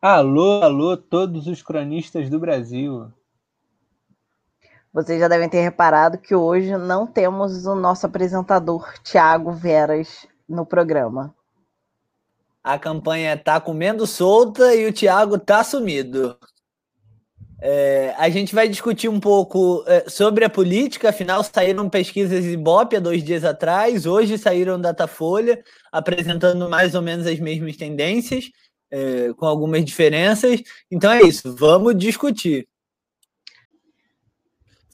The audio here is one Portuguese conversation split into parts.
Alô, alô, todos os cronistas do Brasil. Vocês já devem ter reparado que hoje não temos o nosso apresentador Tiago Veras no programa. A campanha tá comendo solta e o Tiago tá sumido. É, a gente vai discutir um pouco é, sobre a política, afinal saíram pesquisas Ibope há dois dias atrás, hoje saíram Datafolha, apresentando mais ou menos as mesmas tendências, é, com algumas diferenças. Então é isso, vamos discutir.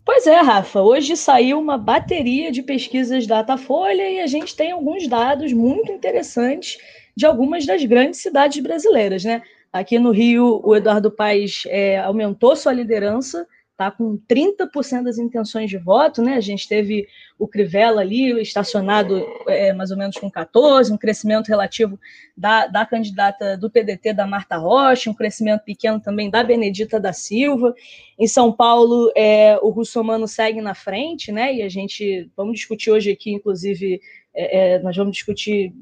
Pois é, Rafa, hoje saiu uma bateria de pesquisas Datafolha e a gente tem alguns dados muito interessantes de algumas das grandes cidades brasileiras, né? Aqui no Rio, o Eduardo Paes é, aumentou sua liderança, está com 30% das intenções de voto, né? A gente teve o Crivella ali estacionado é, mais ou menos com 14%, um crescimento relativo da, da candidata do PDT, da Marta Rocha, um crescimento pequeno também da Benedita da Silva. Em São Paulo, é, o Russomano segue na frente, né? E a gente vamos discutir hoje aqui, inclusive, é, é nós vamos discutir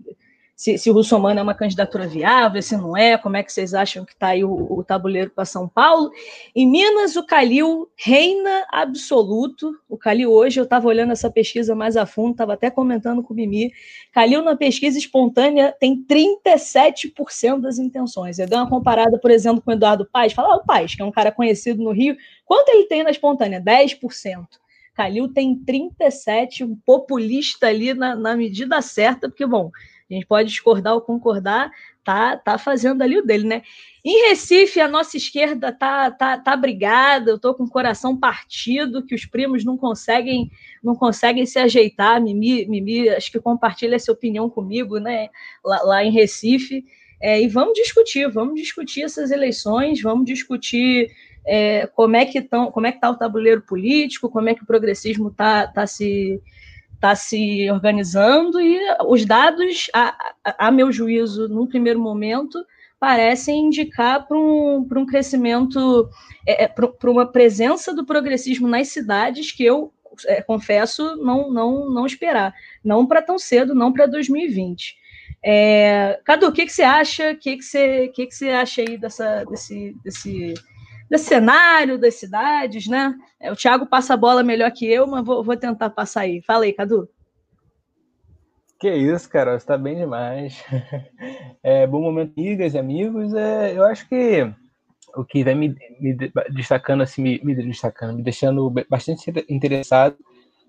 se, se o Russomano é uma candidatura viável, se não é, como é que vocês acham que está aí o, o tabuleiro para São Paulo. Em Minas, o Calil reina absoluto. O Calil hoje, eu estava olhando essa pesquisa mais a fundo, estava até comentando com o Mimi. Calil, na pesquisa espontânea, tem 37% das intenções. Eu dei uma comparada, por exemplo, com o Eduardo Paes. Fala, o Paes, que é um cara conhecido no Rio, quanto ele tem na espontânea? 10%. Calil tem 37, um populista ali na, na medida certa, porque, bom, a gente pode discordar ou concordar, tá, tá fazendo ali o dele, né? Em Recife, a nossa esquerda tá, tá, tá brigada, eu tô com o coração partido, que os primos não conseguem não conseguem se ajeitar. Mimi, Mimi acho que compartilha essa opinião comigo, né? Lá, lá em Recife. É, e vamos discutir, vamos discutir essas eleições, vamos discutir é, como é que tão, como é que está o tabuleiro político, como é que o progressismo está tá se está se organizando e os dados, a, a, a, meu juízo, num primeiro momento, parecem indicar para um, um crescimento, é, é para uma presença do progressismo nas cidades que eu é, confesso não, não, não esperar. Não para tão cedo, não para 2020. É, Cadu, o que, que você acha? O que, que, você, que, que você acha aí dessa, desse, desse desse cenário das cidades, né? É, o Thiago passa a bola melhor que eu, mas vou, vou tentar passar aí. Fala aí, Cadu. Que isso, Carol, está bem demais. É, bom momento, amigas e amigos. É, eu acho que o que vem me, me destacando, assim, me, me, destacando, me deixando bastante interessado,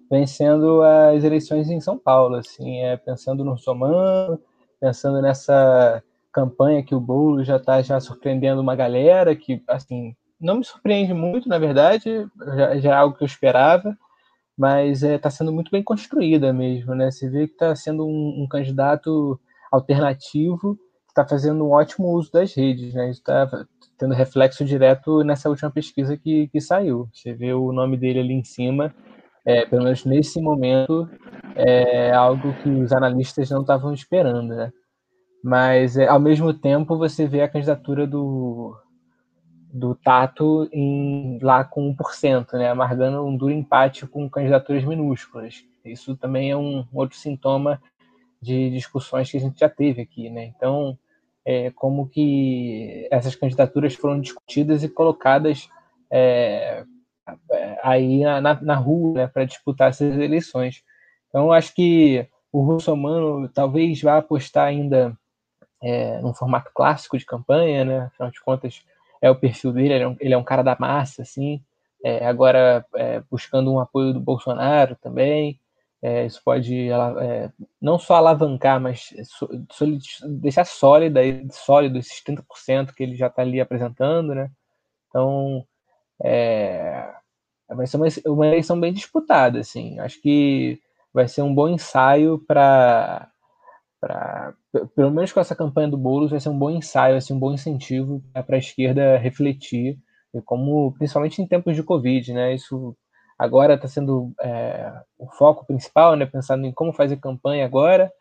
vem sendo as eleições em São Paulo, assim, é, pensando no Somano, pensando nessa campanha que o Boulos já está já surpreendendo uma galera que, assim, não me surpreende muito, na verdade, já, já é algo que eu esperava, mas está é, tá sendo muito bem construída mesmo, né? Você vê que está sendo um, um, candidato alternativo que está fazendo um ótimo uso das redes, né? Está tendo reflexo direto nessa última pesquisa que, que saiu. Você vê o nome dele ali em cima, é, pelo menos nesse momento, é algo que os analistas não estavam esperando, né? Mas, é, ao mesmo tempo, você vê a candidatura do, do Tato em, lá com 1%, né, amargando um duro empate com candidaturas minúsculas. Isso também é um outro sintoma de discussões que a gente já teve aqui. Né? Então, é, como que essas candidaturas foram discutidas e colocadas é, aí na, na rua né, para disputar essas eleições. Então, acho que o Russomano talvez vá apostar ainda é, num formato clássico de campanha, né? afinal de contas, é o perfil dele, ele é um, ele é um cara da massa, assim, é, agora é, buscando um apoio do Bolsonaro também, é, isso pode é, não só alavancar, mas deixar sólida, sólido esses 30% que ele já está ali apresentando, né? Então, é, vai ser uma, uma eleição bem disputada, assim, acho que vai ser um bom ensaio para para pelo menos com essa campanha do Boulos vai ser um bom ensaio, assim, um bom incentivo para a esquerda refletir, e como principalmente em tempos de Covid, né? Isso agora está sendo é, o foco principal, né? Pensando em como fazer campanha agora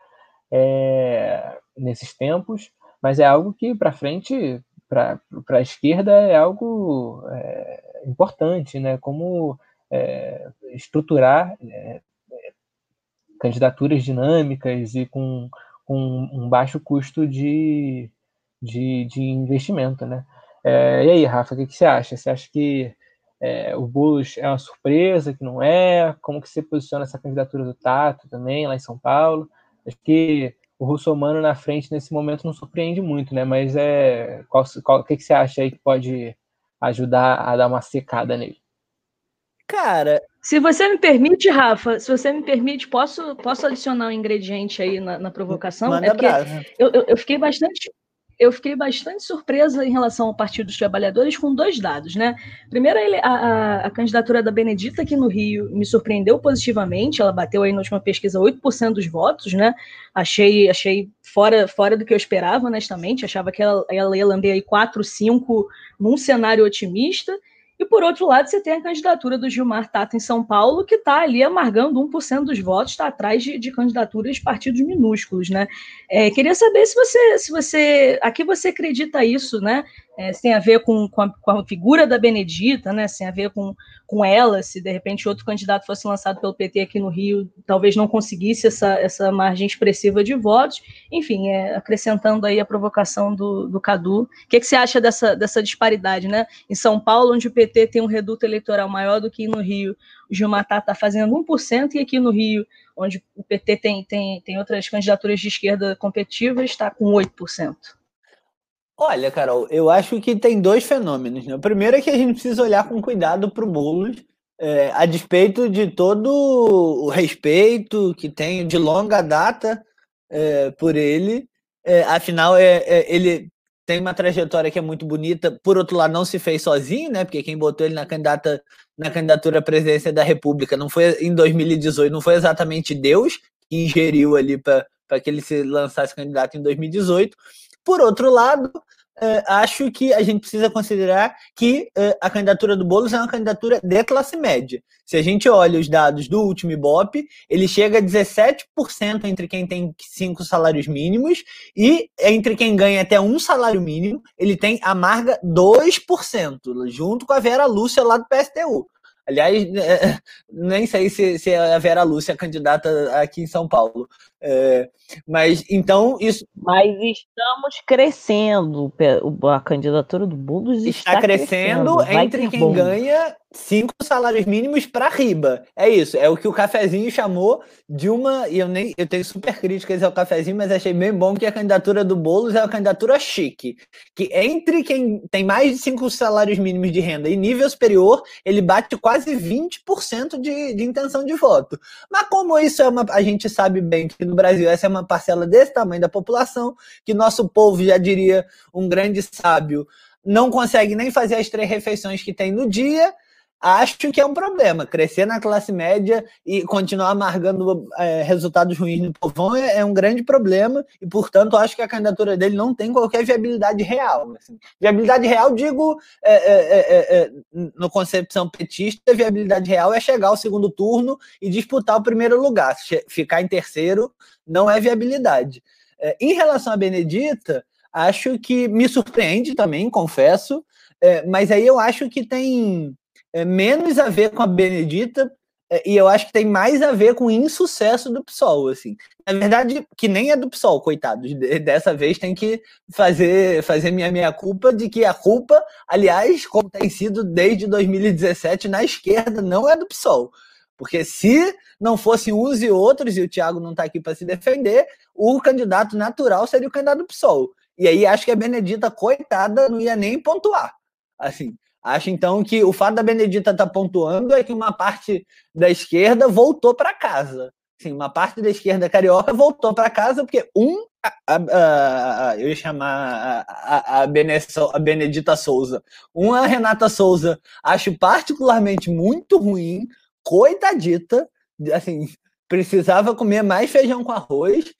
é, nesses tempos, mas é algo que para frente para a esquerda é algo é, importante, né? Como é, estruturar é, candidaturas dinâmicas e com com um baixo custo de, de, de investimento, né? É, e aí, Rafa, o que, que, você acha? Você acha que é, o Boulos é uma surpresa, que não é? Como que você posiciona essa candidatura do Tato também, lá em São Paulo? Acho que o Russomano na frente nesse momento não surpreende muito, né? Mas é, qual, qual, o que, que você acha aí que pode ajudar a dar uma secada nele? Cara, se você me permite, Rafa, se você me permite, posso, posso adicionar um ingrediente aí na, na provocação? Manda é eu, eu, eu, fiquei bastante eu fiquei bastante surpresa em relação ao Partido dos Trabalhadores com dois dados, né? Primeiro, a, a, a, candidatura da Benedita aqui no Rio me surpreendeu positivamente, ela bateu aí na última pesquisa 8% dos votos, né? Achei, achei fora, fora do que eu esperava, honestamente, achava que ela, ela ia lamber aí 4, 5 num cenário otimista, e por outro lado, você tem a candidatura do Gilmar Tato em São Paulo, que está ali amargando 1% dos votos, está atrás de, de, candidaturas de partidos minúsculos, né? É, queria saber se você, se você, a que você acredita isso, né? É, tem a ver com, com a, com, a, figura da Benedita, né? Tem a ver com, com ela, se de repente outro candidato fosse lançado pelo PT aqui no Rio, talvez não conseguisse essa, essa margem expressiva de votos. Enfim, é, acrescentando aí a provocação do, do Cadu. O que, que você acha dessa, dessa disparidade, né? Em São Paulo, onde o PT tem um reduto eleitoral maior do que no Rio, o Gilmar está fazendo 1%, e aqui no Rio, onde o PT tem, tem, tem outras candidaturas de esquerda competitivas, está com 8%. Olha, Carol, eu acho que tem dois fenômenos. Né? O primeiro é que a gente precisa olhar com cuidado para o Boulos, é, a despeito de todo o respeito que tenho de longa data é, por ele. É, afinal, é, é, ele tem uma trajetória que é muito bonita. Por outro lado, não se fez sozinho, né? Porque quem botou ele na candidata na candidatura à presidência da República não foi em 2018, não foi exatamente Deus que ingeriu ali para que ele se lançasse candidato em 2018. Por outro lado, Uh, acho que a gente precisa considerar que uh, a candidatura do Boulos é uma candidatura de classe média. Se a gente olha os dados do último Ibope, ele chega a 17% entre quem tem cinco salários mínimos e entre quem ganha até um salário mínimo, ele tem amarga 2%, junto com a Vera Lúcia lá do PSTU. Aliás, é, nem sei se, se a Vera Lúcia é candidata aqui em São Paulo. É, mas então isso. Mas estamos crescendo. A candidatura do Boulos está, está crescendo, crescendo entre quem bom. ganha cinco salários mínimos para riba. É isso. É o que o cafezinho chamou de uma. E eu nem eu tenho super críticas ao cafezinho, mas achei bem bom que a candidatura do Boulos é uma candidatura chique. Que entre quem tem mais de cinco salários mínimos de renda e nível superior, ele bate quase 20% de, de intenção de voto. Mas como isso é uma. A gente sabe bem que no Brasil essa é uma parcela desse tamanho da população, que nosso povo já diria um grande sábio. Não consegue nem fazer as três refeições que tem no dia, acho que é um problema. Crescer na classe média e continuar amargando é, resultados ruins no povão é, é, um grande problema e, portanto, acho que a candidatura dele não tem qualquer viabilidade real. Assim. Viabilidade real, digo, é, é, é, é no concepção petista, viabilidade real é chegar ao segundo turno e disputar o primeiro lugar. Ficar em terceiro não é viabilidade. em relação a Benedita, acho que me surpreende também, confesso, mas aí eu acho que tem é, menos a ver com a Benedita é, e eu acho que tem mais a ver com o insucesso do PSOL, assim. Na verdade, que nem é do PSOL, coitado. Dessa vez tem que fazer, fazer minha minha culpa de que a culpa, aliás, como tem sido desde 2017 na esquerda, não é do PSOL. Porque se não fossem uns e outros, e o Thiago não está aqui para se defender, o candidato natural seria o candidato do PSOL. E aí acho que a Benedita, coitada, não ia nem pontuar. Assim, Acho então que o fato da Benedita estar tá pontuando é que uma parte da esquerda voltou para casa. Sim, uma parte da esquerda carioca voltou para casa porque um a, a, a, eu ia chamar a, a, Benedita Souza. Um, a Renata Souza, acho particularmente muito ruim, coitadita, assim, precisava comer mais feijão com arroz.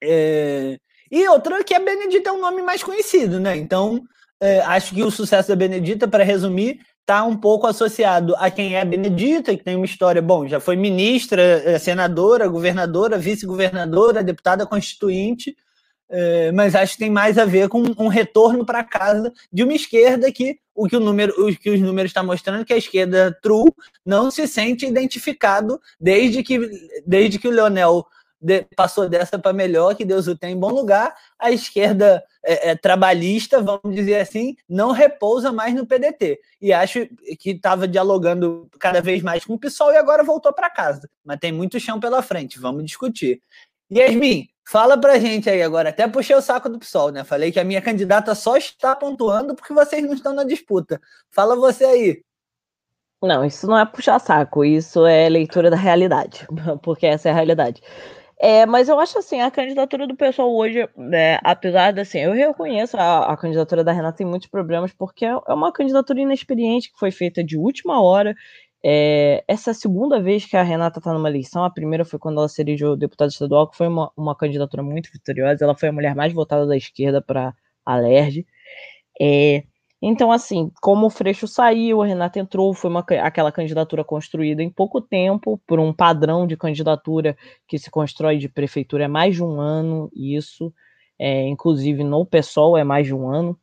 É... E outra que a Benedita é um nome mais conhecido, né? Então, acho que o sucesso da Benedita, para resumir, está um pouco associado a quem é a Benedita, que tem uma história, bom, já foi ministra, é, senadora, governadora, vice-governadora, deputada constituinte, é, mas acho que tem mais a ver com um retorno para casa de uma esquerda que o que, o número, o que os números estão tá mostrando que a esquerda true não se sente identificado desde que, desde que o Leonel de, passou dessa para melhor, que Deus o tem em bom lugar. A esquerda é, é, trabalhista, vamos dizer assim, não repousa mais no PDT. E acho que estava dialogando cada vez mais com o PSOL e agora voltou para casa. Mas tem muito chão pela frente, vamos discutir. Yasmin, fala pra gente aí agora. Até puxei o saco do PSOL, né? Falei que a minha candidata só está pontuando porque vocês não estão na disputa. Fala você aí. Não, isso não é puxar saco, isso é leitura da realidade, porque essa é a realidade. É, mas eu acho assim, a candidatura do pessoal hoje, né, apesar de assim, eu reconheço a, a, candidatura da Renata tem muitos problemas, porque é, é uma candidatura inexperiente que foi feita de última hora. É, essa é a segunda vez que a Renata está numa eleição, a primeira foi quando ela se elegeu deputada estadual, que foi uma, uma candidatura muito vitoriosa, ela foi a mulher mais votada da esquerda para a LERJ. É, então, assim, como o Freixo saiu, a Renata entrou, foi uma, aquela candidatura construída em pouco tempo, por um padrão de candidatura que se constrói de prefeitura é mais de um ano, isso, é, inclusive no PSOL é mais de um ano.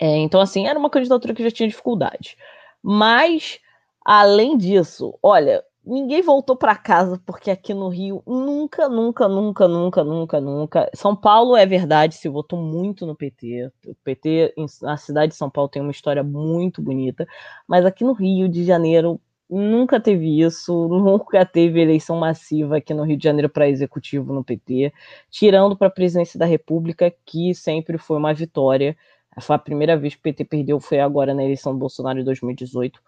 É, então, assim, era uma candidatura que já tinha dificuldade. Mas, além disso, olha, Ninguém voltou para casa porque aqui no Rio nunca, nunca, nunca, nunca, nunca, nunca. São Paulo é verdade, se votou muito no PT. O PT na cidade de São Paulo tem uma história muito bonita, mas aqui no Rio de Janeiro nunca teve isso, nunca teve eleição massiva aqui no Rio de Janeiro para executivo no PT, tirando para a presidência da República, que sempre foi uma vitória. Foi a primeira vez que o PT perdeu, foi agora na eleição do Bolsonaro de 2018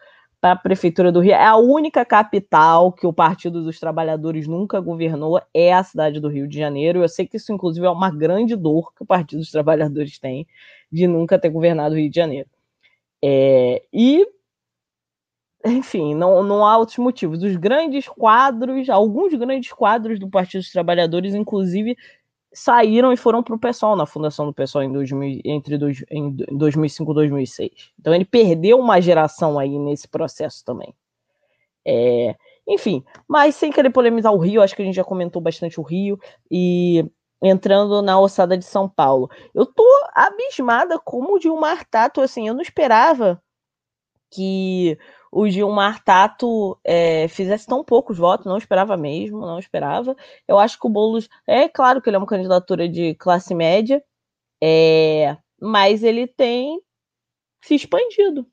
para a Prefeitura do Rio. É a única capital que o Partido dos Trabalhadores nunca governou, é a cidade do Rio de Janeiro. Eu sei que isso, inclusive, é uma grande dor que o Partido dos Trabalhadores tem de nunca ter governado o Rio de Janeiro. É, e, enfim, não, não há outros motivos. Os grandes quadros, alguns grandes quadros do Partido dos Trabalhadores, inclusive, saíram e foram para o pessoal na fundação do pessoal em 2000, entre dois, em 2005 e 2006. Então ele perdeu uma geração aí nesse processo também. É, enfim, mas sem querer polemizar o Rio, acho que a gente já comentou bastante o Rio e entrando na ossada de São Paulo. Eu tô abismada como o Gilmar Tato, assim, eu não esperava que o Gilmar Tato é, fizesse tão poucos votos, não esperava mesmo, não esperava. Eu acho que o Boulos, é claro que ele é uma candidatura de classe média, é, mas ele tem se expandido.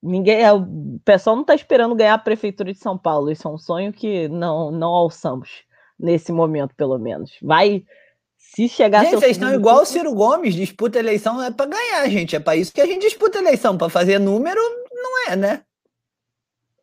Ninguém, é, o pessoal não está esperando ganhar a prefeitura de São Paulo. Isso é um sonho que não, não alçamos nesse momento, pelo menos. Vai se chegar. Gente, vocês estão igual o Ciro Gomes, disputa eleição é para ganhar, gente. É para isso que a gente disputa eleição, para fazer número não é, né?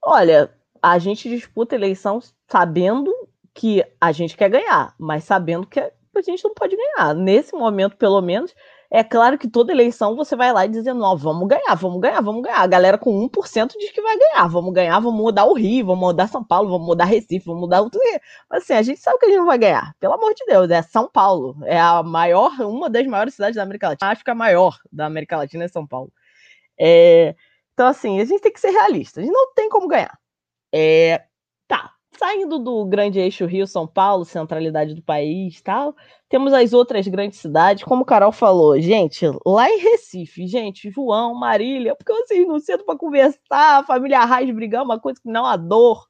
Olha, a gente disputa eleição sabendo que a gente quer ganhar, mas sabendo que a gente não pode ganhar. Nesse momento, pelo menos, é claro que toda eleição você vai lá e dizendo, não, vamos ganhar, vamos ganhar, vamos ganhar. A galera com 1% diz que vai ganhar, vamos ganhar, vamos mudar o Rio, vamos mudar São Paulo, vamos mudar Recife, vamos mudar o Mas assim, a gente sabe que a gente não vai ganhar. Pelo amor de Deus, é São Paulo. É a maior, uma das maiores cidades da América Latina. Acho que a maior da América Latina é São Paulo. É, então, assim, a gente tem que ser realista. A gente não tem como ganhar. É, tá, saindo do grande eixo Rio-São Paulo, centralidade do país tal, temos as outras grandes cidades, como o Carol falou, gente, lá em Recife, gente, João, Marília, porque vocês não cedo para conversar, família Arraes brigar, uma coisa que não há dor.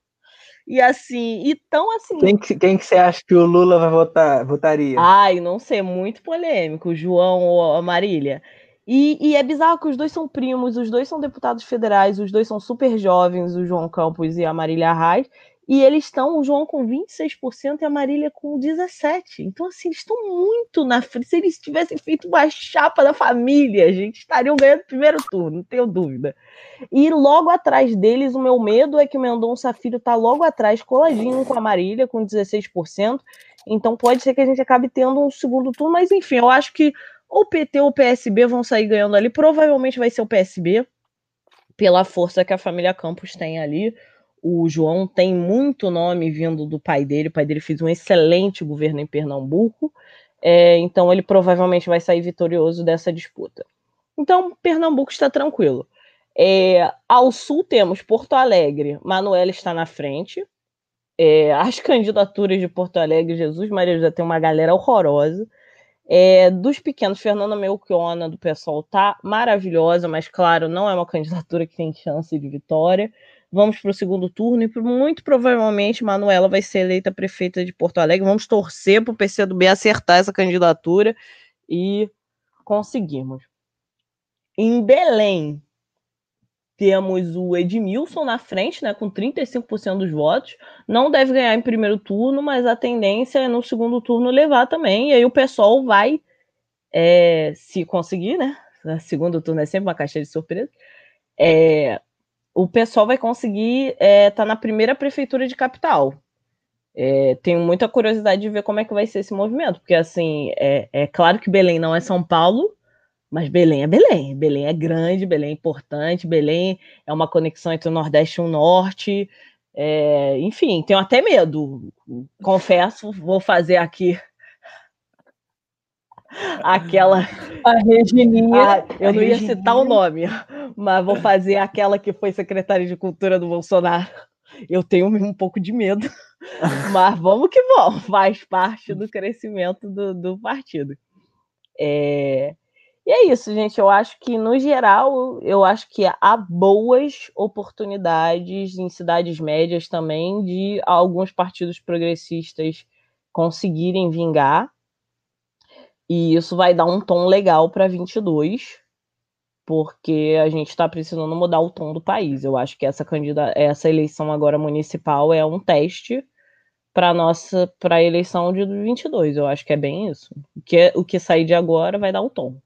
E assim, e tão assim. Quem que, quem que você acha que o Lula vai votar, votaria? Ai, não sei, muito polêmico, João ou a Marília. E, e, é bizarro que os dois são primos, os dois são deputados federais, os dois são super jovens, o João Campos e a Marília Arraes, e eles estão, o João com 26% e a Marília com 17%. Então, assim, eles estão muito na frente. Se eles tivessem feito uma chapa da família, a gente estariam ganhando o primeiro turno, não tenho dúvida. E logo atrás deles, o meu medo é que o Mendonça Filho está logo atrás, coladinho com a Marília, com 16%. Então pode ser que a gente acabe tendo um segundo turno, mas enfim, eu acho que ou o PT ou o PSB vão sair ganhando ali. Provavelmente vai ser o PSB, pela força que a família Campos tem ali. O João tem muito nome vindo do pai dele. O pai dele fez um excelente governo em Pernambuco. É, então ele provavelmente vai sair vitorioso dessa disputa. Então, Pernambuco está tranquilo. É, ao sul temos Porto Alegre, Manuela está na frente. É, as candidaturas de Porto Alegre, Jesus Maria já tem uma galera horrorosa. É, dos pequenos, Fernanda Melchiona, do pessoal, tá maravilhosa, mas claro, não é uma candidatura que tem chance de vitória. vamos para o segundo turno e muito provavelmente Manuela vai ser eleita prefeita de Porto Alegre. Vamos torcer para o PCdoB acertar essa candidatura e conseguimos. Em Belém, temos o Edmilson na frente, né, com 35% dos votos. Não deve ganhar em primeiro turno, mas a tendência é no segundo turno levar também. E aí o pessoal vai, é, se conseguir, né? Segundo turno é sempre uma caixa de surpresa. É, o pessoal vai conseguir estar é, tá na primeira prefeitura de capital. É, tenho muita curiosidade de ver como é que vai ser esse movimento, porque assim, é, é claro que Belém não é São Paulo, mas Belém é Belém. Belém é grande, Belém é importante, Belém é uma conexão entre o Nordeste e o Norte. É, enfim, tenho até medo. Confesso, vou fazer aqui aquela. A Regininha. A, eu não ia Regininha. citar o nome, mas vou fazer aquela que foi secretária de Cultura do Bolsonaro. Eu tenho um pouco de medo, mas vamos que vamos, faz parte do crescimento do, do partido. É... E é isso, gente. Eu acho que, no geral, eu acho que há boas oportunidades em cidades médias também de alguns partidos progressistas conseguirem vingar. E isso vai dar um tom legal para 22, porque a gente está precisando mudar o tom do país. Eu acho que essa candidata, essa eleição agora municipal é um teste para nossa para a eleição de 22. Eu acho que é bem isso. O que, o que sair de agora vai dar o tom.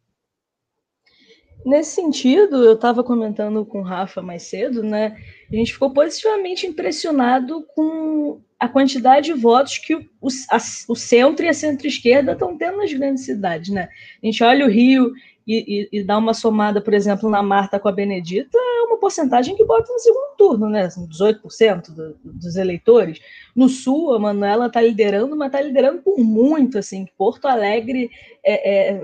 Nesse sentido, eu estava comentando com o Rafa mais cedo, né? A gente ficou positivamente impressionado com a quantidade de votos que o, a, o centro e a centro-esquerda estão tendo nas grandes cidades, né? A gente olha o Rio e, e, e, dá uma somada, por exemplo, na Marta com a Benedita, é uma porcentagem que bota no segundo turno, né? 18% do, dos eleitores. No Sul, a Manuela está liderando, mas está liderando por muito, assim. Porto Alegre é, é,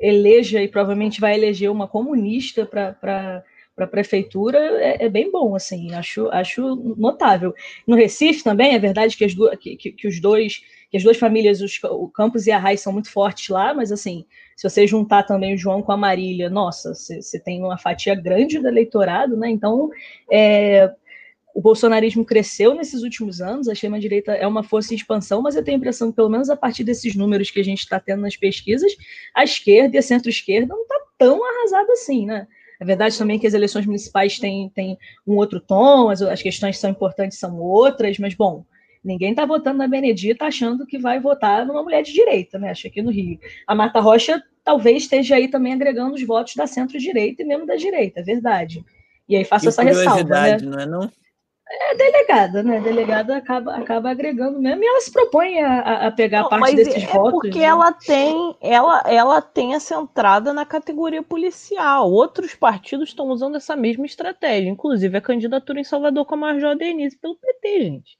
eleja e provavelmente vai eleger uma comunista para a prefeitura é, é, bem bom, assim, acho, acho notável. No Recife também, é verdade que, as duas, que, que, que os dois, que as duas famílias, os, o Campos e a Raiz são muito fortes lá, mas assim, se você juntar também o João com a Marília, nossa, você tem uma fatia grande do eleitorado, né? Então, é, o bolsonarismo cresceu nesses últimos anos, a extrema-direita é uma força em expansão, mas eu tenho a impressão que, pelo menos a partir desses números que a gente está tendo nas pesquisas, a esquerda e a centro-esquerda não está tão arrasada assim, né? É verdade também que as eleições municipais têm, têm um outro tom, as, as questões que são importantes são outras, mas, bom, ninguém está votando na Benedita achando que vai votar numa mulher de direita, né? Acho aqui no Rio. A Marta Rocha talvez esteja aí também agregando os votos da centro-direita e mesmo da direita, é verdade. E aí faço essa ressalva. Né? Não é não? É delegada, né? Delegada acaba, acaba agregando mesmo e ela se propõe a, a pegar não, parte desses é votos. Porque né? ela tem, ela, ela tem essa entrada na categoria policial. Outros partidos estão usando essa mesma estratégia, inclusive a candidatura em Salvador com a Major Denise pelo PT, gente.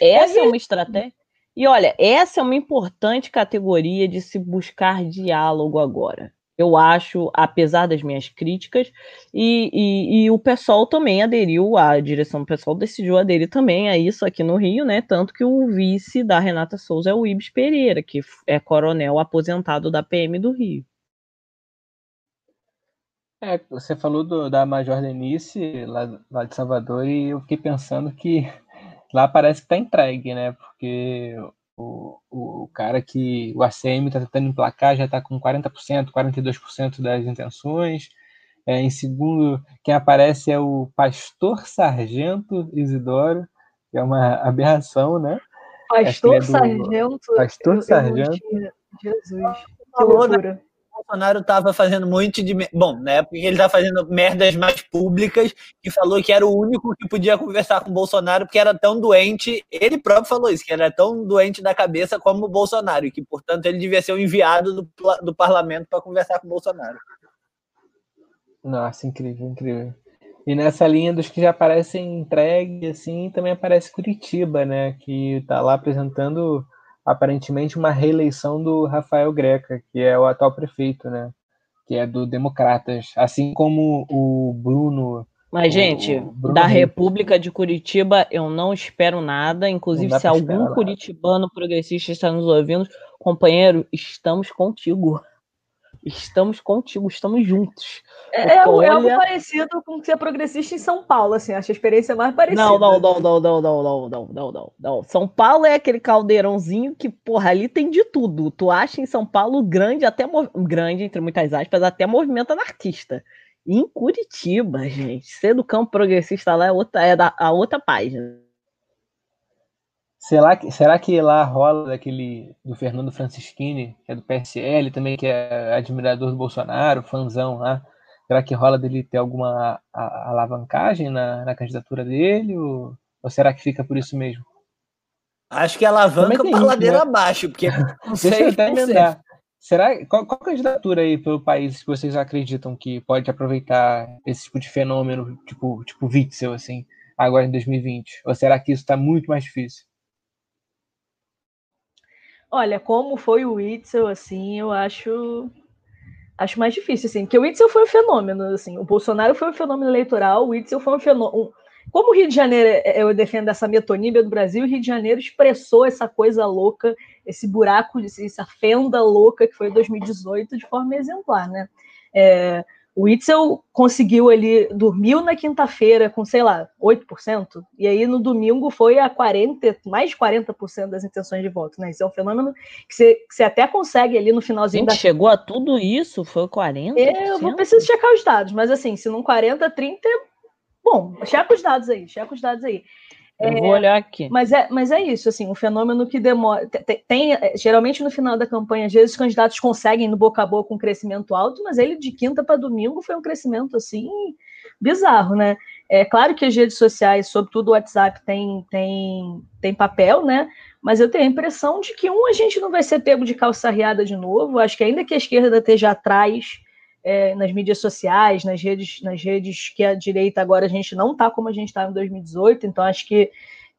Essa é, é uma estratégia. E olha, essa é uma importante categoria de se buscar diálogo agora eu acho, apesar das minhas críticas, e, e, e, o pessoal também aderiu, a direção do pessoal decidiu aderir também a isso aqui no Rio, né? Tanto que o vice da Renata Souza é o Ibis Pereira, que é coronel aposentado da PM do Rio. É, você falou do, da Major Denise, lá, lá de Salvador, e eu fiquei pensando que lá parece que tá entregue, né? Porque o, o cara que o ACM está tentando emplacar já está com 40%, 42% das intenções. É, em segundo, quem aparece é o pastor Sargento Isidoro, que é uma aberração, né? Pastor é do... Sargento. Pastor eu, Sargento. Eu, Jesus, que loucura. Bolsonaro estava fazendo muito de. Bom, na época ele estava fazendo merdas mais públicas e falou que era o único que podia conversar com o Bolsonaro porque era tão doente. Ele próprio falou isso, que era tão doente da cabeça como o Bolsonaro e que, portanto, ele devia ser o enviado do, do parlamento para conversar com o Bolsonaro. Nossa, incrível, incrível. E nessa linha dos que já aparecem entregue, assim, também aparece Curitiba, né? Que está lá apresentando aparentemente uma reeleição do Rafael Greca, que é o atual prefeito, né? Que é do Democratas, assim como o Bruno. Mas, gente, Bruno da República de Curitiba eu não espero nada. Inclusive, se algum curitibano progressista está nos ouvindo, companheiro, estamos contigo. Estamos contigo, estamos juntos. É, é, olha... é, algo parecido com ser progressista em São Paulo, assim, acho a experiência mais parecida. Não, não, não, não, não, não, não, não, não, não, não. São Paulo é aquele caldeirãozinho que, porra, ali tem de tudo. Tu acha em São Paulo grande, até grande, entre muitas aspas, até movimento anarquista. em Curitiba, gente, ser do campo progressista lá é, outra, é da, a outra página. Será que, será que lá rola daquele do Fernando Francischini, que é do PSL, também que é admirador do Bolsonaro, fãzão lá? Será que rola dele ter alguma alavancagem na, na candidatura dele? Ou, ou, será que fica por isso mesmo? Acho que alavanca para ladeira né? abaixo, porque não Deixa eu até emendar. Será, qual, qual candidatura aí pelo país que vocês acreditam que pode aproveitar esse tipo de fenômeno, tipo, tipo Witzel, assim, agora em 2020? Ou será que isso está muito mais difícil? Olha, como foi o Witzel, assim, eu acho acho mais difícil, assim, porque o Witzel foi um fenômeno, assim, o Bolsonaro foi um fenômeno eleitoral, o Witzel foi um fenômeno. Como o Rio de Janeiro, é, é, eu defendo essa metonímia do Brasil, o Rio de Janeiro expressou essa coisa louca, esse buraco, essa fenda louca que foi 2018 de forma exemplar, né? É, o Itzel conseguiu ali, dormiu na quinta-feira com, sei lá, 8%, e aí no domingo foi a 40%, mais de 40% das intenções de voto, né? Isso é um fenômeno que você, que você até consegue ali no finalzinho Gente, da... chegou a tudo isso? Foi 40%? É, eu vou preciso checar os dados, mas assim, se não 40, 30, bom, checa os dados aí, checa os dados aí. Eu é, vou olhar aqui. Mas é, mas é isso, assim, um fenômeno que demora. Tem, tem, é, geralmente no final da campanha, às vezes os candidatos conseguem no boca a boca um crescimento alto, mas ele de quinta para domingo foi um crescimento assim bizarro, né? É claro que as redes sociais, sobretudo o WhatsApp, tem, tem, tem papel, né? Mas eu tenho a impressão de que um a gente não vai ser pego de calça riada de novo. Acho que ainda que a esquerda esteja atrás é, nas mídias sociais, nas redes, nas redes que a direita agora a gente não está como a gente estava em 2018, então acho que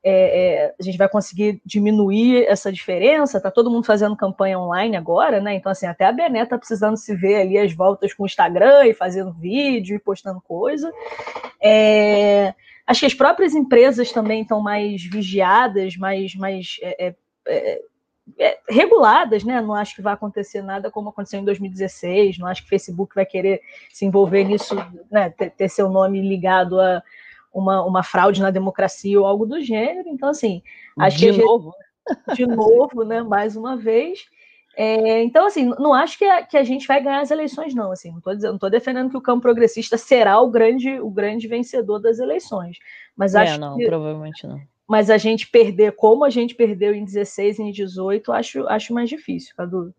é, é, a gente vai conseguir diminuir essa diferença. Está todo mundo fazendo campanha online agora, né? Então, assim, até a Bené está precisando se ver ali as voltas com o Instagram e fazendo vídeo e postando coisa. É, acho que as próprias empresas também estão mais vigiadas, mais, mais é, é, é, reguladas, né? Não acho que vai acontecer nada como aconteceu em 2016. Não acho que o Facebook vai querer se envolver nisso, né? Ter, ter seu nome ligado a uma, uma, fraude na democracia ou algo do gênero. Então, assim, acho de que novo, gente, de novo, né? Mais uma vez. É, então, assim, não acho que a, que a gente vai ganhar as eleições, não. Assim, não estou defendendo que o campo progressista será o grande, o grande vencedor das eleições. Mas é, acho não, que, provavelmente não mas a gente perder como a gente perdeu em 16 e em 18, acho, acho mais difícil, Cadu.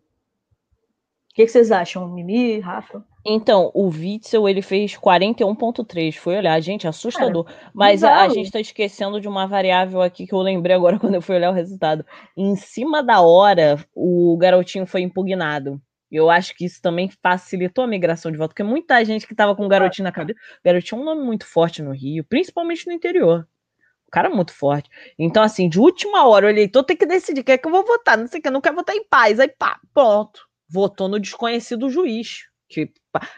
O que, que vocês acham, Mimi, Rafa? Então, o Witzel, ele fez 41.3, foi olhar, gente, assustador. É, Mas a, a, gente está esquecendo de uma variável aqui que eu lembrei agora quando eu fui olhar o resultado. Em cima da hora, o garotinho foi impugnado. Eu acho que isso também facilitou a migração de voto, porque muita gente que estava com o garotinho na cabeça. O garotinho é um nome muito forte no Rio, principalmente no interior. O cara é muito forte. Então, assim, de última hora, o eleitor tem que decidir quem é que eu vou votar. Não sei o que, eu não quero votar em paz. Aí, pá, pronto. Votou no desconhecido juiz. Que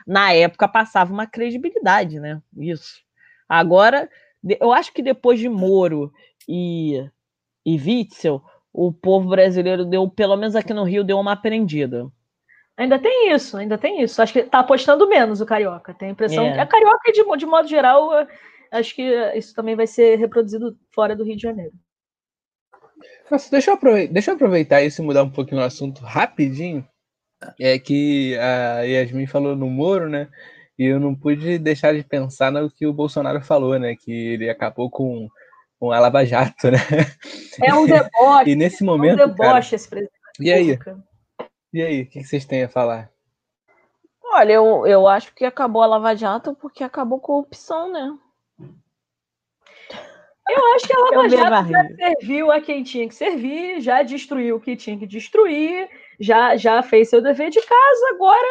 na época passava uma credibilidade, né? Isso. Agora, eu acho que depois de Moro e, e Witzel, o povo brasileiro deu, pelo menos aqui no Rio, deu uma aprendida. Ainda tem isso, ainda tem isso. Acho que tá apostando menos o Carioca. Tem a impressão é. que a Carioca, de, de modo geral, acho que isso também vai ser reproduzido fora do Rio de Janeiro. Nossa, deixa, eu aproveitar, deixa eu aproveitar isso e mudar um pouquinho o assunto rapidinho. É que a Yasmin falou no Moro, né? E eu não pude deixar de pensar no que o Bolsonaro falou, né? Que ele acabou com, com a Lava Jato, né? É um deboche. e nesse momento. É um deboche cara, esse presidente. E aí? E aí, o que vocês têm a falar? Olha, eu, eu acho que acabou a Lava Jato porque acabou a corrupção, né? Eu acho que a Lava Jato já serviu a quem tinha que servir, já destruiu o que tinha que destruir, já, já fez seu dever de casa, agora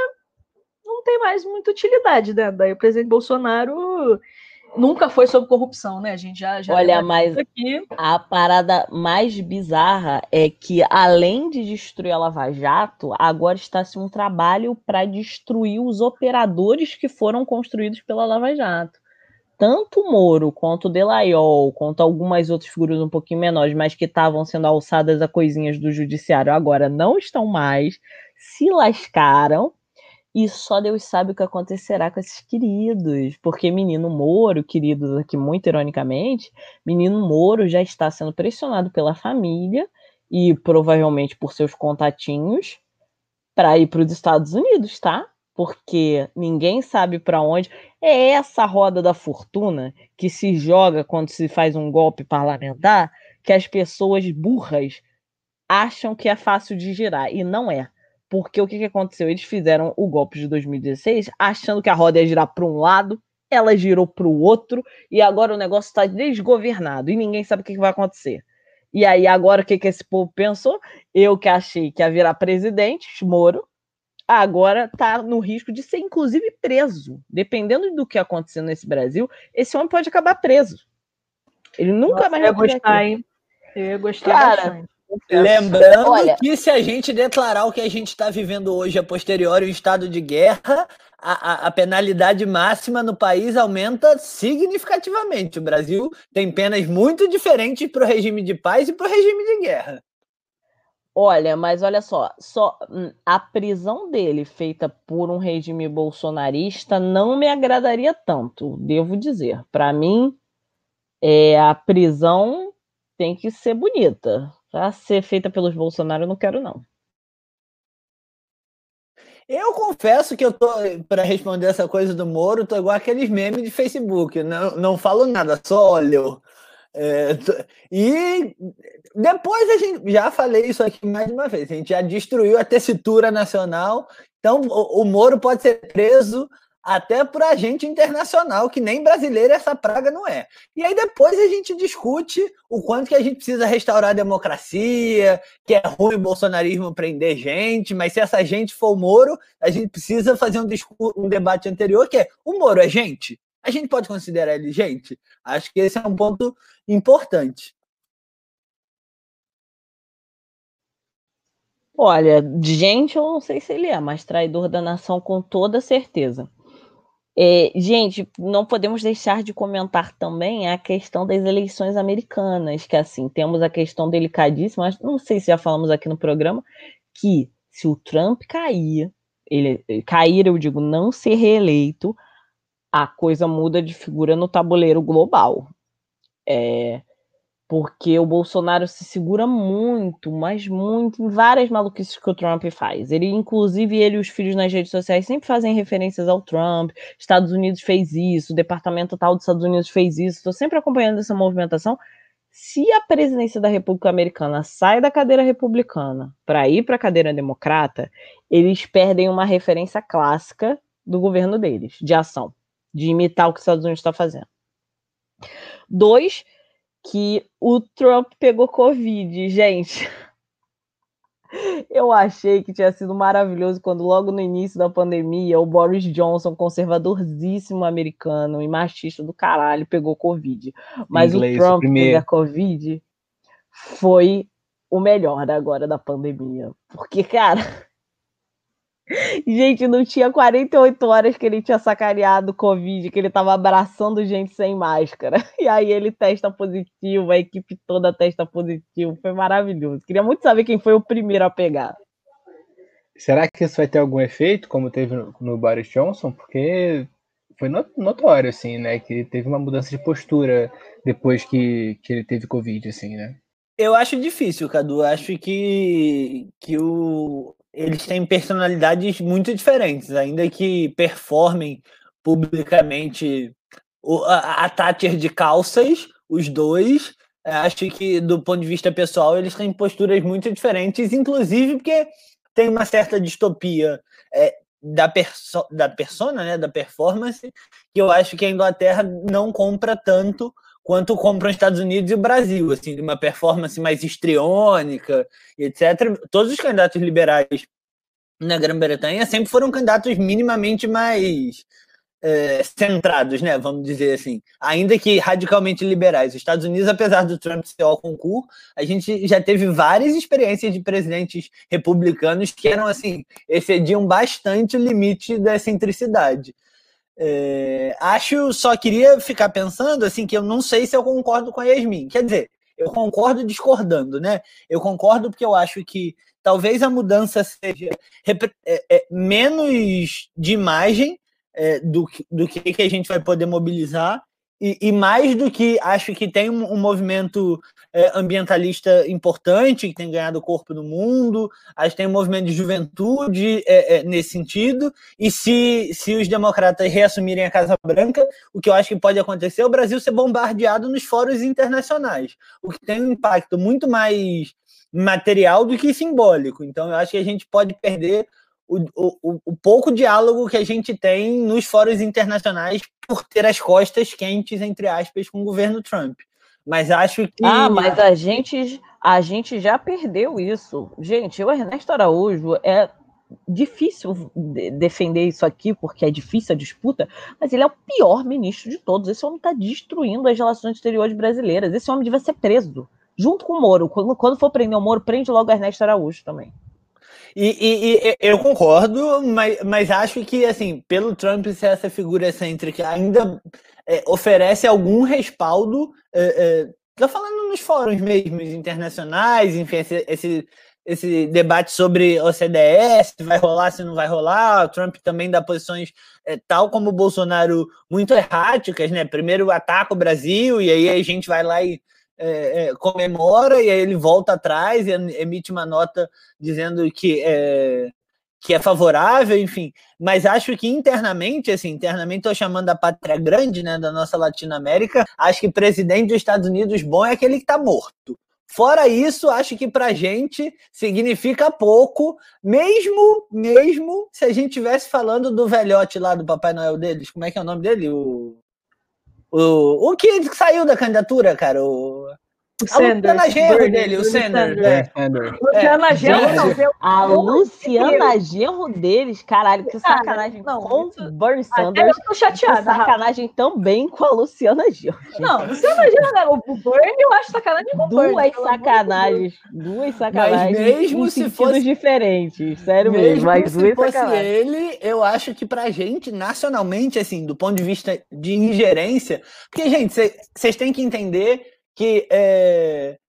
não tem mais muita utilidade, né? Daí o presidente Bolsonaro nunca foi sobre corrupção, né? A gente já, já Olha, mas aqui. a parada mais bizarra é que além de destruir a Lava Jato, agora está-se um trabalho para destruir os operadores que foram construídos pela Lava Jato tanto o Moro quanto o quanto algumas outras figuras um pouquinho menores, mas que estavam sendo alçadas a coisinhas do judiciário, agora não estão mais, se lascaram. E só Deus sabe o que acontecerá com esses queridos. Porque menino Moro, queridos aqui muito ironicamente, menino Moro já está sendo pressionado pela família e provavelmente por seus contatinhos para ir para os Estados Unidos, tá? Porque ninguém sabe para onde. É essa roda da fortuna que se joga quando se faz um golpe parlamentar que as pessoas burras acham que é fácil de girar e não é. Porque o que, que aconteceu? Eles fizeram o golpe de 2016 achando que a roda ia girar para um lado, ela girou para o outro, e agora o negócio está desgovernado e ninguém sabe o que, que vai acontecer. E aí, agora o que, que esse povo pensou? Eu que achei que ia virar presidente, Moro, agora está no risco de ser, inclusive, preso. Dependendo do que acontecer nesse Brasil, esse homem pode acabar preso. Ele nunca Nossa, mais vai gostar, hein? Eu ia gostar Cara, bastante. Lembrando Olha, que se a gente declarar o que a gente está vivendo hoje a posteriori, o estado de guerra, a, a, a, penalidade máxima no país aumenta significativamente. O Brasil tem penas muito diferentes para o regime de paz e para o regime de guerra. Olha, mas olha só, só hum, a prisão dele feita por um regime bolsonarista não me agradaria tanto, devo dizer. Para mim, é, a prisão tem que ser bonita. Pra ser feita pelos Bolsonaro, eu não quero, não. Eu confesso que eu tô, para responder essa coisa do Moro, tô igual aqueles memes de Facebook. Não, não falo nada, só olho. É, e depois a gente já falei isso aqui mais uma vez. A gente já destruiu a tessitura nacional. Então o, o Moro pode ser preso até por agente internacional, que nem brasileiro essa praga não é. E aí depois a gente discute o quanto que a gente precisa restaurar a democracia, que é ruim o bolsonarismo prender gente, mas se essa gente for o Moro, a gente precisa fazer um, um debate anterior, que é, o Moro é gente? A gente pode considerar ele gente? Acho que esse é um ponto importante. Olha, gente, eu não sei se ele é, mas traidor da nação com toda certeza. É, gente, não podemos deixar de comentar também a questão das eleições americanas, que assim, temos a questão delicadíssima, não sei se já falamos aqui no programa, que se o Trump cair, ele cair, eu digo, não ser reeleito, a coisa muda de figura no tabuleiro global. É, porque o Bolsonaro se segura muito, mas muito, em várias maluquices que o Trump faz. Ele, inclusive, ele e os filhos nas redes sociais sempre fazem referências ao Trump. Estados Unidos fez isso, o departamento tal dos Estados Unidos fez isso. Estou sempre acompanhando essa movimentação. Se a presidência da República Americana sai da cadeira republicana para ir para a cadeira democrata, eles perdem uma referência clássica do governo deles, de ação, de imitar o que os Estados Unidos está fazendo. Dois, que o Trump pegou Covid, gente. Eu achei que tinha sido maravilhoso quando, logo no início da pandemia, o Boris Johnson, conservadorzíssimo americano e machista do caralho, pegou Covid. Mas Inglês, o Trump pegar Covid foi o melhor agora da pandemia. Porque, cara, Gente, não tinha 48 horas que ele tinha sacaneado o Covid, que ele tava abraçando gente sem máscara. E aí ele testa positivo, a equipe toda testa positivo. Foi maravilhoso. Queria muito saber quem foi o primeiro a pegar. Será que isso vai ter algum efeito, como teve no, Boris Johnson? Porque foi notório, assim, né? Que teve uma mudança de postura depois que, que ele teve Covid, assim, né? Eu acho difícil, Cadu. Acho que, que o, eles têm personalidades muito diferentes, ainda que performem publicamente o, a, a Thatcher de calças, os dois. É, acho que, do ponto de vista pessoal, eles têm posturas muito diferentes, inclusive porque tem uma certa distopia é, da, perso da persona, né, da performance, que eu acho que a Inglaterra não compra tanto quanto compram os Estados Unidos e o Brasil, assim, de uma performance mais histriônica, etc. Todos os candidatos liberais na Grã-Bretanha sempre foram candidatos minimamente mais é, centrados, né? Vamos dizer assim, ainda que radicalmente liberais. Os Estados Unidos, apesar do Trump ser ao concurso, a gente já teve várias experiências de presidentes republicanos que eram assim, excediam bastante o limite da excentricidade. É, acho, só queria ficar pensando assim que eu não sei se eu concordo com a Yasmin. Quer dizer, eu concordo discordando, né? Eu concordo porque eu acho que talvez a mudança seja é, é, menos de imagem é, do, do que, que a gente vai poder mobilizar e, e, mais do que acho que tem um, um movimento é, ambientalista importante que tem ganhado corpo no mundo, acho que tem um movimento de juventude é, é, nesse sentido, e se, se os democratas reassumirem a Casa Branca, o que eu acho que pode acontecer é o Brasil ser bombardeado nos fóruns internacionais, o que tem um impacto muito mais material do que simbólico. Então, eu acho que a gente pode perder o, o, o, pouco diálogo que a gente tem nos fóruns internacionais por ter as costas quentes, entre aspas, com o governo Trump. Mas acho que. Ah, mas a gente, a gente já perdeu isso. Gente, o Ernesto Araújo é difícil defender isso aqui, porque é difícil a disputa, mas ele é o pior ministro de todos. Esse homem está destruindo as relações exteriores brasileiras. Esse homem devia ser preso, junto com o Moro. Quando, quando for prender o Moro, prende logo o Ernesto Araújo também. E, e, e, eu concordo, mas, mas acho que, assim, pelo Trump ser essa figura excêntrica, ainda é, oferece algum respaldo. É, é, tô falando nos fóruns mesmo, internacionais, enfim, esse, esse, esse debate sobre OCDE, se vai rolar, se não vai rolar. O Trump também dá posições, é, tal como o Bolsonaro, muito erráticas, né? Primeiro ataca o Brasil, e aí a gente vai lá e é, é, comemora e aí ele volta atrás e emite uma nota dizendo que é, que é favorável, enfim. Mas acho que internamente, assim, internamente estou chamando a pátria grande, né, da nossa Latinoamérica. Acho que presidente dos Estados Unidos bom é aquele que está morto. Fora isso, acho que para gente significa pouco, mesmo mesmo se a gente estivesse falando do velhote lá do Papai Noel deles. Como é que é o nome dele? O o, o que saiu da candidatura, cara? O, o Sanders. A Luciana Genro dele, o Sanders. É. Luciana Genro. A Luciana Genro deles, caralho, que sacanagem não, com o Bernie Sanders. Eu tô chateada. Sacanagem também com a Luciana Genro. Não, Luciana Genro, o Bernie eu acho sacanagem com o Bernie. Duas sacanagens, duas sacanagens. Mas mesmo se fosse diferentes, sério mesmo. mesmo mas se fosse sacanagem. ele, eu acho que pra gente, nacionalmente, assim, do ponto de vista de ingerência, porque, gente, vocês têm que entender que, é,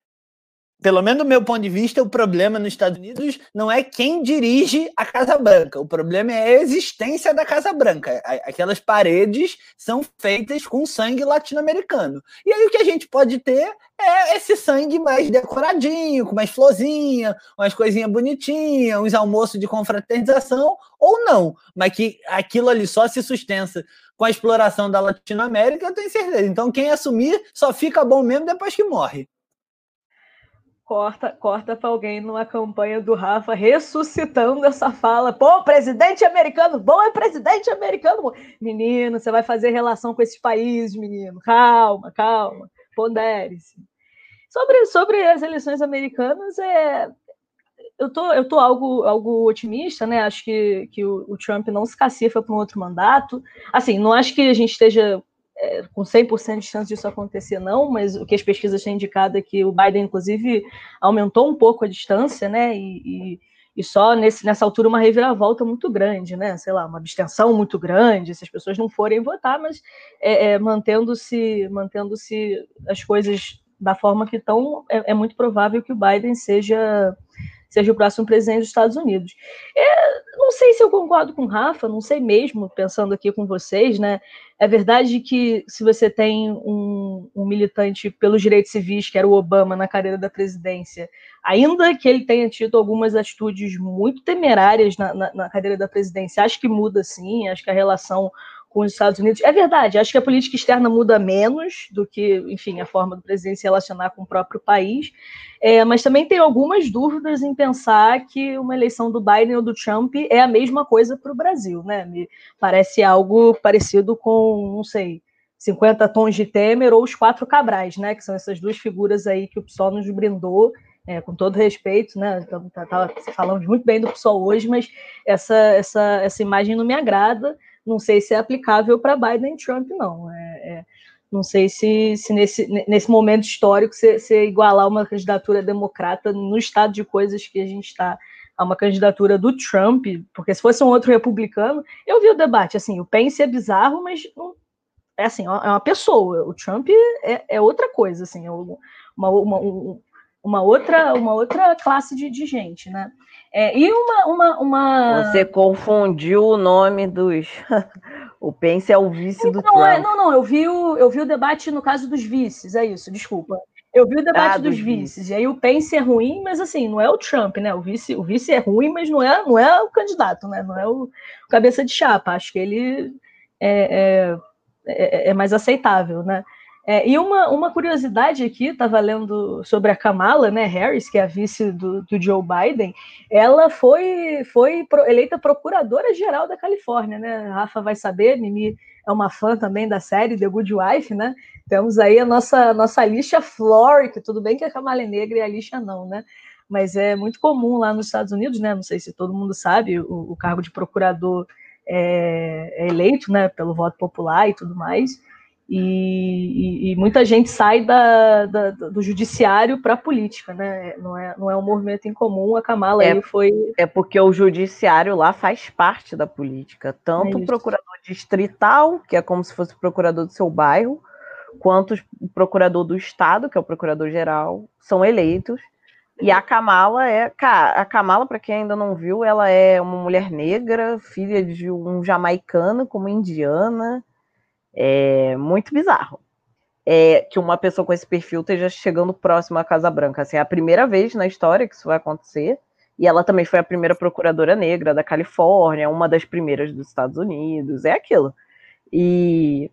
pelo menos do meu ponto de vista, o problema nos Estados Unidos não é quem dirige a Casa Branca, o problema é a existência da Casa Branca. Aquelas paredes são feitas com sangue latino-americano. E aí o que a gente pode ter é esse sangue mais decoradinho, com mais florzinha, umas coisinhas bonitinhas, uns almoços de confraternização, ou não, mas que aquilo ali só se sustenta com a exploração da Latinoamérica, eu tenho certeza. Então, quem assumir só fica bom mesmo depois que morre. Corta, corta para alguém numa campanha do Rafa ressuscitando essa fala. Pô, presidente americano bom é presidente americano. Menino, você vai fazer relação com esses países, menino. Calma, calma. Pondere-se. Sobre, sobre as eleições americanas, é, eu tô, eu tô algo, algo otimista, né? Acho que, que o, o Trump não se cacifa para um outro mandato. Assim, não acho que a gente esteja é, com 100% de chance disso acontecer, não, mas o que as pesquisas têm indicado é que o Biden, inclusive, aumentou um pouco a distância, né? E, e, e só nesse, nessa altura uma reviravolta muito grande, né? Sei lá, uma abstenção muito grande, se as pessoas não forem votar, mas é, é, mantendo-se mantendo-se as coisas da forma que estão, é, é muito provável que o Biden seja seja o próximo presidente dos Estados Unidos. É, não sei se eu concordo com o Rafa, não sei mesmo, pensando aqui com vocês, né? É verdade que se você tem um, um, militante pelos direitos civis, que era o Obama, na cadeira da presidência, ainda que ele tenha tido algumas atitudes muito temerárias na, na, na cadeira da presidência, acho que muda sim, acho que a relação com os Estados Unidos. É verdade, acho que a política externa muda menos do que, enfim, a forma do presidente se relacionar com o próprio país, é, mas também tem algumas dúvidas em pensar que uma eleição do Biden ou do Trump é a mesma coisa para o Brasil, né? Me parece algo parecido com, não sei, 50 tons de Temer ou os quatro Cabrais, né? Que são essas duas figuras aí que o PSOL nos brindou é, com todo respeito, né? Tá, tá, falamos muito bem do PSOL hoje, mas essa, essa, essa imagem não me agrada não sei se é aplicável para Biden e Trump, não. É, é, não sei se, se nesse, nesse momento histórico você, você igualar uma candidatura democrata no estado de coisas que a gente está a uma candidatura do Trump, porque se fosse um outro republicano, eu vi o debate, assim, o Pence é bizarro, mas não, é assim, é uma pessoa, o Trump é, é outra coisa, assim, é um, uma, uma, uma, outra, uma outra classe de, de gente, né? É, e uma, uma, uma. Você confundiu o nome dos. o Pence é o vice então, do Trump. É, não, não, eu vi, o, eu vi o debate no caso dos vices, é isso, desculpa. Eu vi o debate ah, dos, dos vices. vices. E aí o Pence é ruim, mas assim, não é o Trump, né? O vice, o vice é ruim, mas não é, não é o candidato, né? Não é o, cabeça de chapa. Acho que ele é, é, é, é mais aceitável, né? É, e uma, uma curiosidade aqui, estava lendo sobre a Kamala né, Harris, que é a vice do, do Joe Biden, ela foi, foi eleita procuradora-geral da Califórnia, né? A Rafa vai saber, Mimi é uma fã também da série The Good Wife, né? Temos aí a nossa, nossa Alicia Flor, tudo bem que a Kamala é negra e a Alicia não, né? Mas é muito comum lá nos Estados Unidos, né? Não sei se todo mundo sabe, o, o cargo de procurador é, é eleito, né, pelo voto popular e tudo mais. E, e, e, muita gente sai da, da do judiciário para a política, né? Não é, não é um movimento em comum. A Kamala é, foi. É porque o judiciário lá faz parte da política, tanto é o procurador distrital, que é como se fosse o procurador do seu bairro, quanto o procurador do estado, que é o procurador geral, são eleitos. E a Kamala é, cara, a Kamala, para quem ainda não viu, ela é uma mulher negra, filha de um jamaicano como indiana é muito bizarro. É, que uma pessoa com esse perfil esteja chegando próximo à Casa Branca. Assim, é a primeira vez na história que isso vai acontecer. E ela também foi a primeira procuradora negra da Califórnia, uma das primeiras dos Estados Unidos. É aquilo. E,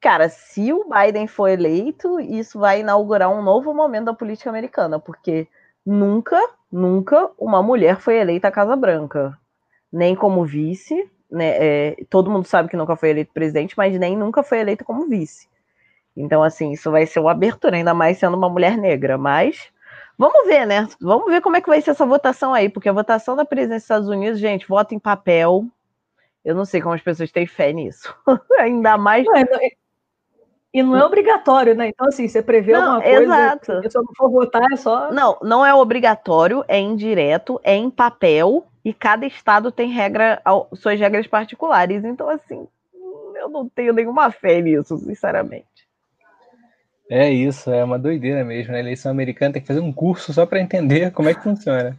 cara, se o Biden for eleito, isso vai inaugurar um novo momento da política americana, porque nunca, nunca uma mulher foi eleita à Casa Branca. Nem como vice, né, é, todo mundo sabe que nunca foi eleito presidente, mas nem nunca foi eleito como vice. Então, assim, isso vai ser uma abertura, ainda mais sendo uma mulher negra. Mas vamos ver, né? Vamos ver como é que vai ser essa votação aí, porque a votação da presidência dos Estados Unidos, gente, vota em papel. Eu não sei como as pessoas têm fé nisso. ainda mais. Não, e não é obrigatório, né? Então, assim, você prevê não, uma coisa, exato. se eu não for votar, é só. Não, não é obrigatório, é indireto, é em papel e cada estado tem regra, suas regras particulares. Então, assim, eu não tenho nenhuma fé nisso, sinceramente. É isso, é uma doideira mesmo. Né? A eleição americana tem que fazer um curso só para entender como é que funciona.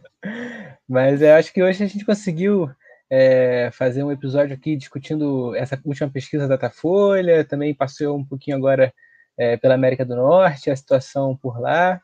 Mas eu acho que hoje a gente conseguiu é, fazer um episódio aqui discutindo essa última pesquisa da Datafolha, também passou um pouquinho agora é, pela América do Norte, a situação por lá.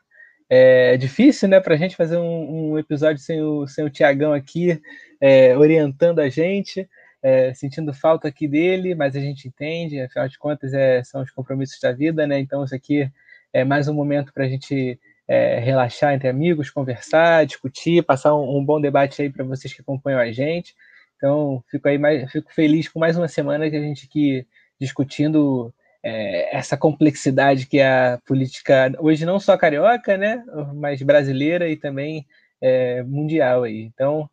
É difícil, né, para a gente fazer um, um, episódio sem o, sem o Tiagão aqui é, orientando a gente, é, sentindo falta aqui dele, mas a gente entende, afinal de contas é, são os compromissos da vida, né? Então isso aqui é mais um momento para a gente é, relaxar entre amigos, conversar, discutir, passar um, um bom debate aí para vocês que acompanham a gente. Então fico aí mais, fico feliz com mais uma semana que a gente aqui discutindo é, essa complexidade que é a política hoje não só carioca, né, mas brasileira e também é, mundial aí. Então,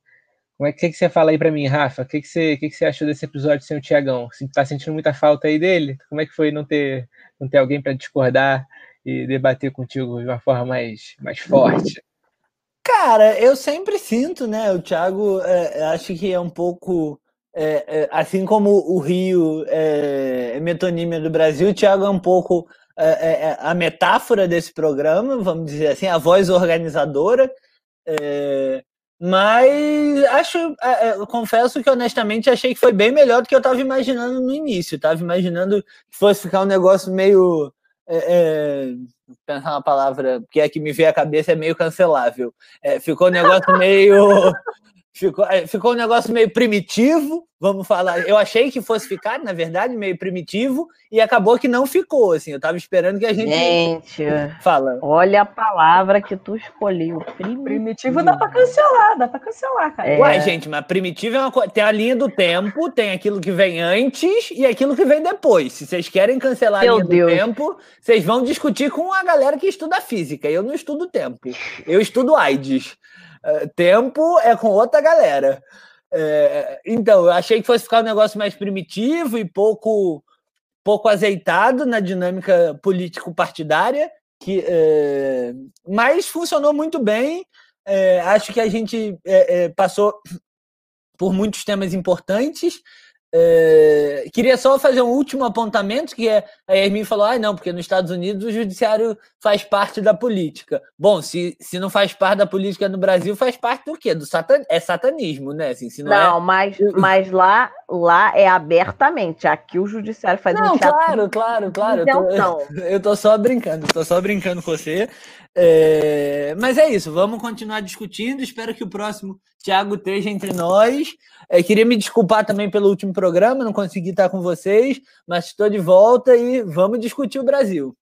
como é que, que você fala aí para mim, Rafa? O que, que, você, que, que você achou desse episódio sem o Tiagão? Está sentindo muita falta aí dele? Como é que foi não ter, não ter alguém para discordar e debater contigo de uma forma mais, mais forte? Cara, eu sempre sinto, né? O Thiago é, acho que é um pouco é, é, assim como o Rio é, é metonímia do Brasil, o Thiago é um pouco é, é, é, a metáfora desse programa, vamos dizer assim, a voz organizadora. mas acho, confesso que honestamente achei que foi bem melhor do que eu estava imaginando no início. Estava imaginando que fosse ficar um negócio meio. Pensar uma palavra que é que me veio à cabeça é meio cancelável. ficou um negócio meio Ficou, é, ficou um negócio meio primitivo, vamos falar. Eu achei que fosse ficar, na verdade, meio primitivo, e acabou que não ficou, assim. Eu tava esperando que a gente. Gente, fala. Olha a palavra que tu escolheu. Primitivo, primitivo dá pra cancelar, dá pra cancelar, cara. É... Uai, gente, mas primitivo é uma coisa. Tem a linha do tempo, tem aquilo que vem antes e aquilo que vem depois. Se vocês querem cancelar Meu a linha Deus. do tempo, vocês vão discutir com a galera que estuda física. Eu não estudo tempo. Eu estudo AIDS. É, tempo é com outra galera. É, então, eu achei que fosse ficar um negócio mais primitivo e pouco, pouco azeitado na dinâmica político-partidária, que, é, mas funcionou muito bem. É, acho que a gente passou por muitos temas importantes. É, queria só fazer um último apontamento, que é, a Yasmin falou, ah, não, porque nos Estados Unidos o judiciário faz parte da política. Bom, se, se não faz parte da política no Brasil, faz parte do quê? Do satan, é satanismo, né? Assim, se não, não é... mas, mas lá, lá é abertamente. Aqui o judiciário faz não, um. Claro, claro, claro. Eu tô, eu tô só brincando, tô só brincando com você. É, mas é isso, vamos continuar discutindo. Espero que o próximo Thiago esteja entre nós. É, queria me desculpar também pelo último programa, não consegui estar com vocês, mas estou de volta e vamos discutir o Brasil.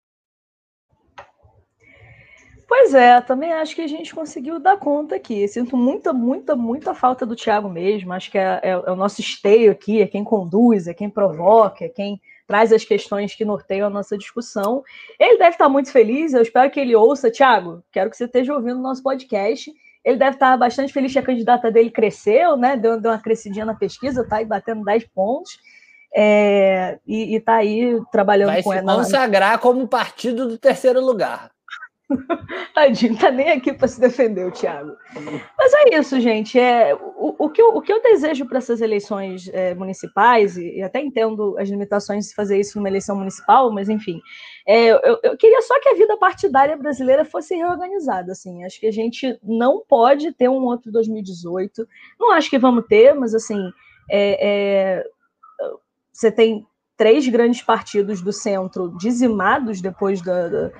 Pois é, também acho que a gente conseguiu dar conta aqui. Sinto muita, muita, muita falta do Thiago mesmo. Acho que é, é, é o nosso esteio aqui, é quem conduz, é quem provoca, é quem traz as questões que norteiam a nossa discussão. Ele deve estar muito feliz, eu espero que ele ouça. Tiago, quero que você esteja ouvindo o nosso podcast. Ele deve estar bastante feliz que a candidata dele cresceu, né? Deu, deu uma crescidinha na pesquisa, está aí batendo 10 pontos. É, e está aí trabalhando Vai com ela. Vai se consagrar como partido do terceiro lugar. Tadinho, tá nem aqui para se defender o Thiago. Mas é isso, gente. É, o, o, que, eu, o que eu desejo para essas eleições é, municipais, e, e, até entendo as limitações de fazer isso numa eleição municipal, mas enfim, é, eu, eu, queria só que a vida partidária brasileira fosse reorganizada. Assim. Acho que a gente não pode ter um outro 2018. Não acho que vamos ter, mas assim, é, é você tem três grandes partidos do centro dizimados depois da, da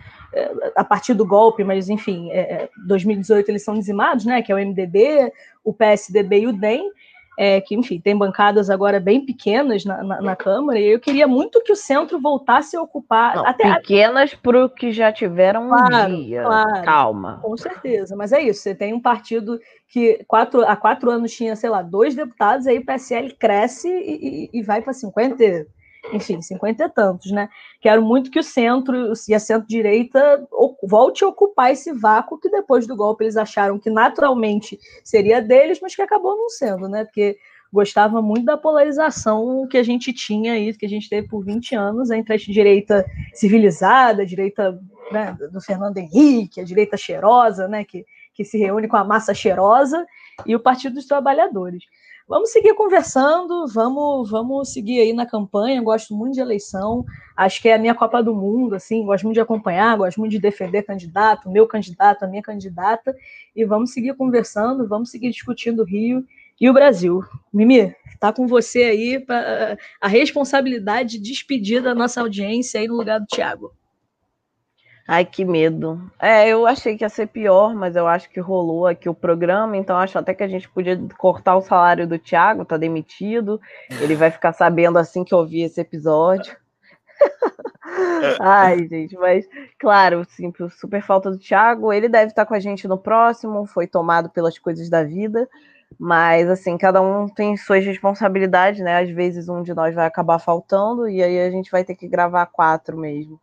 a partir do golpe, mas enfim, é, 2018 é, eles são dizimados, né? Que é o MDB, o PSDB e o DEM, é, que enfim tem bancadas agora bem pequenas na, na, na, Câmara. E eu queria muito que o centro voltasse a ocupar Não, até pequenas para o que já tiveram claro, um dia. Claro, Calma. Com certeza, mas é isso. Você tem um partido que quatro, há quatro anos tinha, sei lá, dois deputados, aí o PSL cresce e, e, e vai para 50 enfim, cinquenta e tantos, né? Quero muito que o centro e a centro-direita volte a ocupar esse vácuo que depois do golpe eles acharam que naturalmente seria deles, mas que acabou não sendo, né? Porque gostava muito da polarização que a gente tinha aí, que a gente teve por 20 anos entre a direita civilizada, a direita né, do Fernando Henrique, a direita cheirosa, né, que, que se reúne com a massa cheirosa, e o Partido dos Trabalhadores. Vamos seguir conversando, vamos, vamos seguir aí na campanha. Gosto muito de eleição, acho que é a minha Copa do Mundo, assim, gosto muito de acompanhar, gosto muito de defender candidato, meu candidato, a minha candidata, e vamos seguir conversando, vamos seguir discutindo o Rio e o Brasil. Mimi, tá com você aí para a responsabilidade de despedir da nossa audiência aí no lugar do Tiago. Ai, que medo. É, eu achei que ia ser pior, mas eu acho que rolou aqui o programa, então acho até que a gente podia cortar o salário do Thiago, tá demitido. Ele vai ficar sabendo assim que ouvir esse episódio. Ai, gente, mas claro, sim, super falta do Thiago. Ele deve estar com a gente no próximo, foi tomado pelas coisas da vida, mas assim, cada um tem suas responsabilidades, né? Às vezes um de nós vai acabar faltando e aí a gente vai ter que gravar quatro mesmo.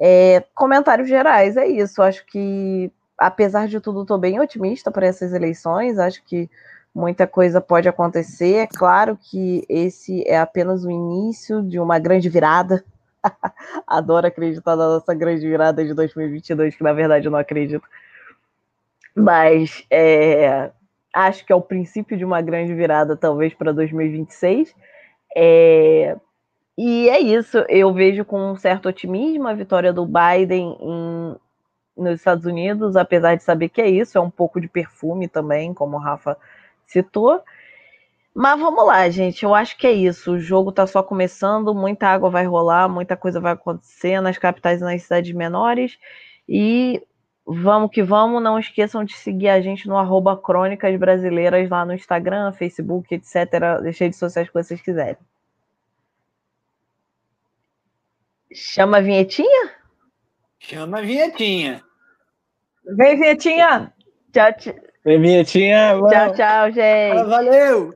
É, comentários gerais, é isso. Acho que, apesar de tudo, estou bem otimista para essas eleições. Acho que muita coisa pode acontecer. É claro que esse é apenas o início de uma grande virada. Adoro acreditar na nossa grande virada de 2022, que na verdade eu não acredito. Mas é, acho que é o princípio de uma grande virada, talvez, para 2026. É, e é isso, eu vejo com um certo otimismo a vitória do Biden em, nos Estados Unidos, apesar de saber que é isso, é um pouco de perfume também, como o Rafa citou. Mas vamos lá, gente. Eu acho que é isso. O jogo está só começando, muita água vai rolar, muita coisa vai acontecer nas capitais e nas cidades menores. E vamos que vamos. Não esqueçam de seguir a gente no arroba Crônicas Brasileiras lá no Instagram, Facebook, etc. As redes sociais que vocês quiserem. Chama a vinhetinha? Chama a vinhetinha. Vem, vinhetinha. Tchau, tchau. Vem, vinhetinha. Tchau, tchau, gente. Ah, valeu.